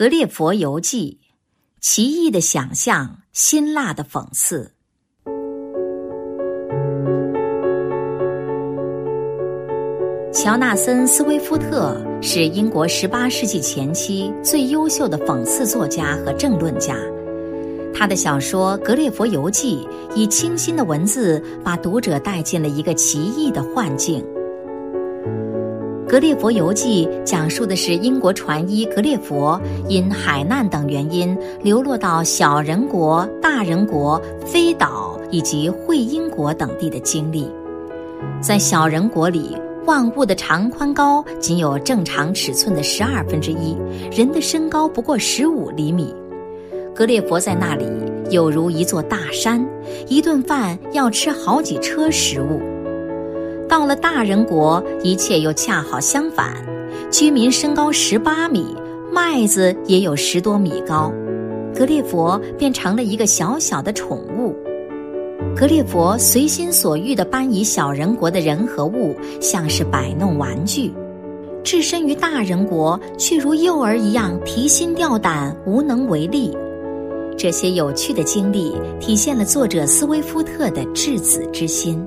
格列佛游记，奇异的想象，辛辣的讽刺。乔纳森·斯威夫特是英国十八世纪前期最优秀的讽刺作家和政论家。他的小说《格列佛游记》以清新的文字，把读者带进了一个奇异的幻境。《格列佛游记》讲述的是英国船医格列佛因海难等原因流落到小人国、大人国、飞岛以及会英国等地的经历。在小人国里，万物的长宽高仅有正常尺寸的十二分之一，人的身高不过十五厘米。格列佛在那里有如一座大山，一顿饭要吃好几车食物。到了大人国，一切又恰好相反，居民身高十八米，麦子也有十多米高，格列佛变成了一个小小的宠物。格列佛随心所欲地搬移小人国的人和物，像是摆弄玩具；置身于大人国，却如幼儿一样提心吊胆，无能为力。这些有趣的经历，体现了作者斯威夫特的稚子之心。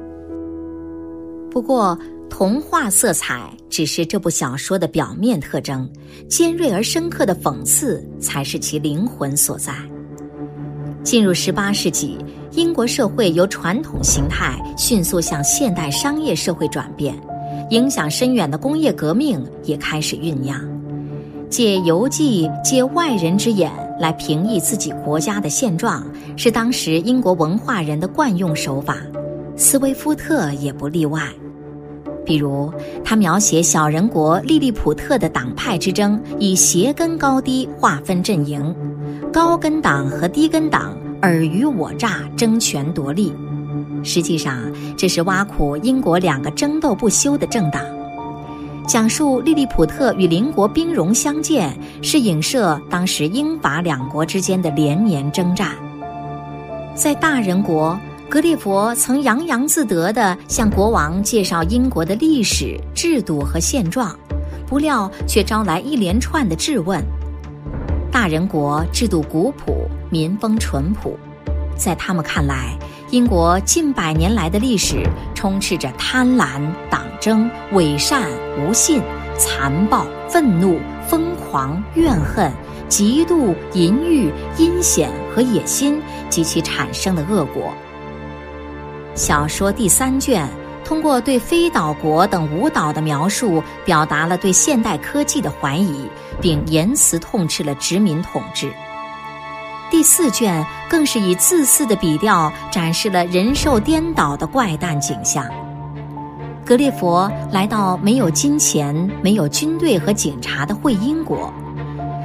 不过，童话色彩只是这部小说的表面特征，尖锐而深刻的讽刺才是其灵魂所在。进入十八世纪，英国社会由传统形态迅速向现代商业社会转变，影响深远的工业革命也开始酝酿。借游记、借外人之眼来评议自己国家的现状，是当时英国文化人的惯用手法，斯威夫特也不例外。比如，他描写小人国利利普特的党派之争，以鞋跟高低划分阵营，高跟党和低跟党尔虞我诈，争权夺利。实际上，这是挖苦英国两个争斗不休的政党。讲述利利普特与邻国兵戎相见，是影射当时英法两国之间的连年征战。在大人国。格列佛曾洋洋自得地向国王介绍英国的历史、制度和现状，不料却招来一连串的质问。大人国制度古朴，民风淳朴，在他们看来，英国近百年来的历史充斥着贪婪、党争、伪善、无信、残暴、愤怒、疯狂、怨恨、嫉妒、淫欲、阴险和野心及其产生的恶果。小说第三卷通过对飞岛国等五岛的描述，表达了对现代科技的怀疑，并言辞痛斥了殖民统治。第四卷更是以自私的笔调展示了人兽颠倒的怪诞景象。格列佛来到没有金钱、没有军队和警察的会英国，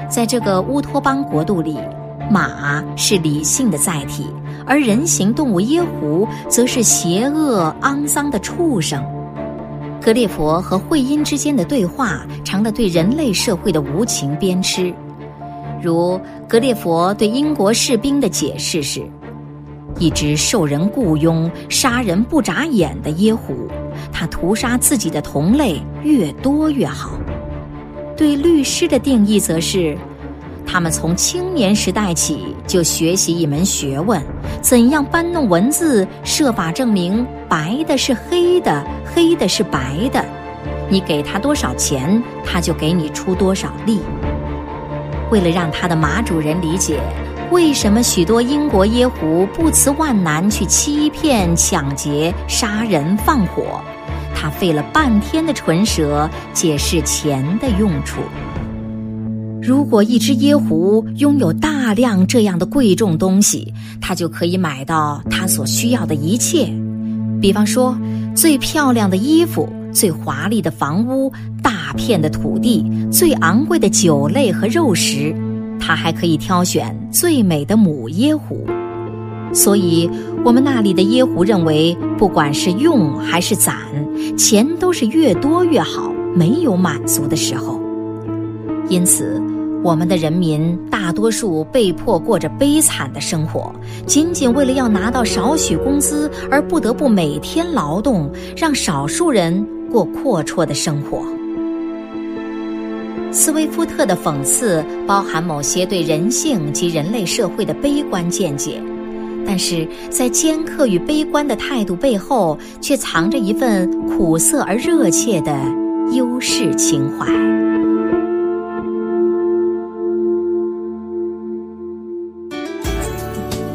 在这个乌托邦国度里，马是理性的载体。而人形动物耶胡则是邪恶肮脏的畜生。格列佛和慧因之间的对话成了对人类社会的无情鞭笞。如格列佛对英国士兵的解释是：一只受人雇佣、杀人不眨眼的耶狐，他屠杀自己的同类越多越好。对律师的定义则是。他们从青年时代起就学习一门学问，怎样搬弄文字，设法证明白的是黑的，黑的是白的。你给他多少钱，他就给你出多少力。为了让他的马主人理解为什么许多英国耶胡不辞万难去欺骗、抢劫、杀人、放火，他费了半天的唇舌解释钱的用处。如果一只椰狐拥有大量这样的贵重东西，它就可以买到它所需要的一切，比方说最漂亮的衣服、最华丽的房屋、大片的土地、最昂贵的酒类和肉食。它还可以挑选最美的母椰狐。所以，我们那里的椰狐认为，不管是用还是攒，钱都是越多越好，没有满足的时候。因此。我们的人民大多数被迫过着悲惨的生活，仅仅为了要拿到少许工资，而不得不每天劳动，让少数人过阔绰的生活。斯威夫特的讽刺包含某些对人性及人类社会的悲观见解，但是在尖刻与悲观的态度背后，却藏着一份苦涩而热切的优势情怀。